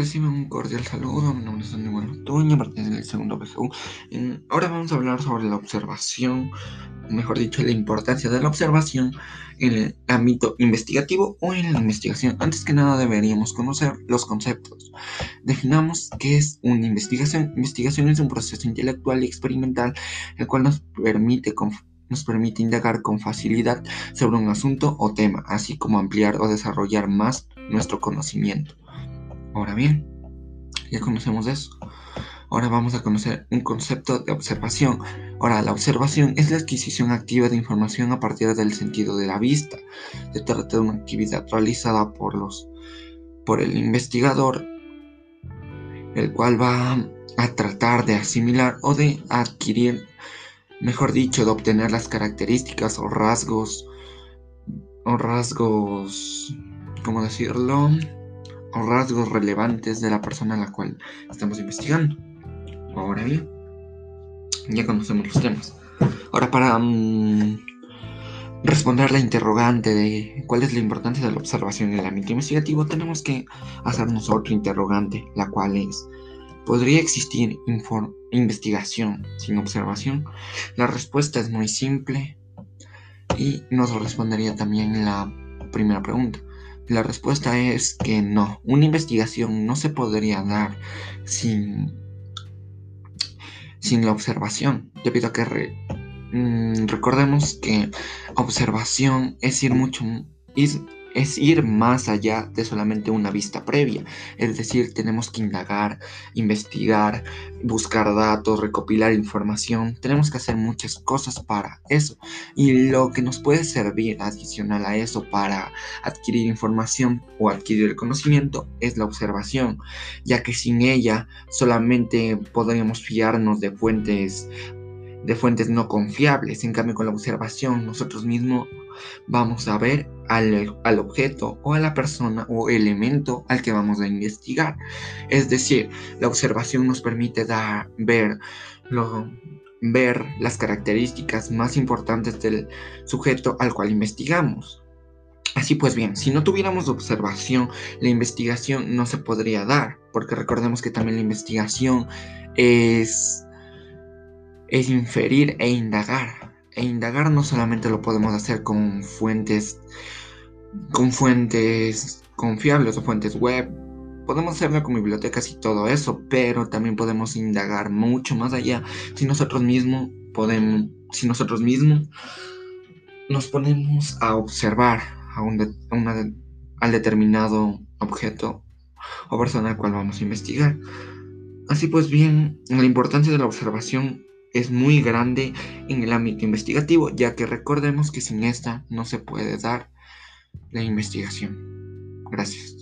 Recibe un cordial saludo, mi nombre es Andy Tuña, pertenece del segundo PSU. Ahora vamos a hablar sobre la observación, mejor dicho, la importancia de la observación en el ámbito investigativo o en la investigación. Antes que nada deberíamos conocer los conceptos. Definamos qué es una investigación. Investigación es un proceso intelectual y experimental el cual nos permite nos permite indagar con facilidad sobre un asunto o tema, así como ampliar o desarrollar más nuestro conocimiento. Ahora bien, ya conocemos eso. Ahora vamos a conocer un concepto de observación. Ahora, la observación es la adquisición activa de información a partir del sentido de la vista. Se trata de una actividad realizada por los por el investigador, el cual va a tratar de asimilar o de adquirir, mejor dicho, de obtener las características o rasgos o rasgos, ¿cómo decirlo? O rasgos relevantes de la persona a la cual estamos investigando. Ahora bien, ya conocemos los temas. Ahora para mm, responder la interrogante de cuál es la importancia de la observación en el ámbito investigativo, tenemos que hacernos otra interrogante, la cual es, ¿podría existir investigación sin observación? La respuesta es muy simple y nos respondería también la primera pregunta. La respuesta es que no. Una investigación no se podría dar sin, sin la observación. Debido a que mm, recordemos que observación es ir mucho, es ir más allá de solamente una vista previa. Es decir, tenemos que indagar, investigar, buscar datos, recopilar información. Tenemos que hacer muchas cosas para eso. Y lo que nos puede servir adicional a eso para adquirir información o adquirir el conocimiento es la observación, ya que sin ella solamente podríamos fiarnos de fuentes de fuentes no confiables. En cambio, con la observación, nosotros mismos vamos a ver al, objeto o a la persona o elemento al que vamos a investigar. Es decir, la observación nos permite dar, ver, ver las características más importantes del sujeto al cual investigamos. Así pues bien, si no tuviéramos observación, la investigación no se podría dar, porque recordemos que también la investigación es es inferir e indagar. E indagar no solamente lo podemos hacer con fuentes con fuentes confiables o fuentes web. Podemos hacerlo con bibliotecas y todo eso, pero también podemos indagar mucho más allá si nosotros mismos podemos, si nosotros mismos nos ponemos a observar a un al determinado objeto o persona al cual vamos a investigar. Así pues bien, la importancia de la observación es muy grande en el ámbito investigativo, ya que recordemos que sin esta no se puede dar la investigación. Gracias.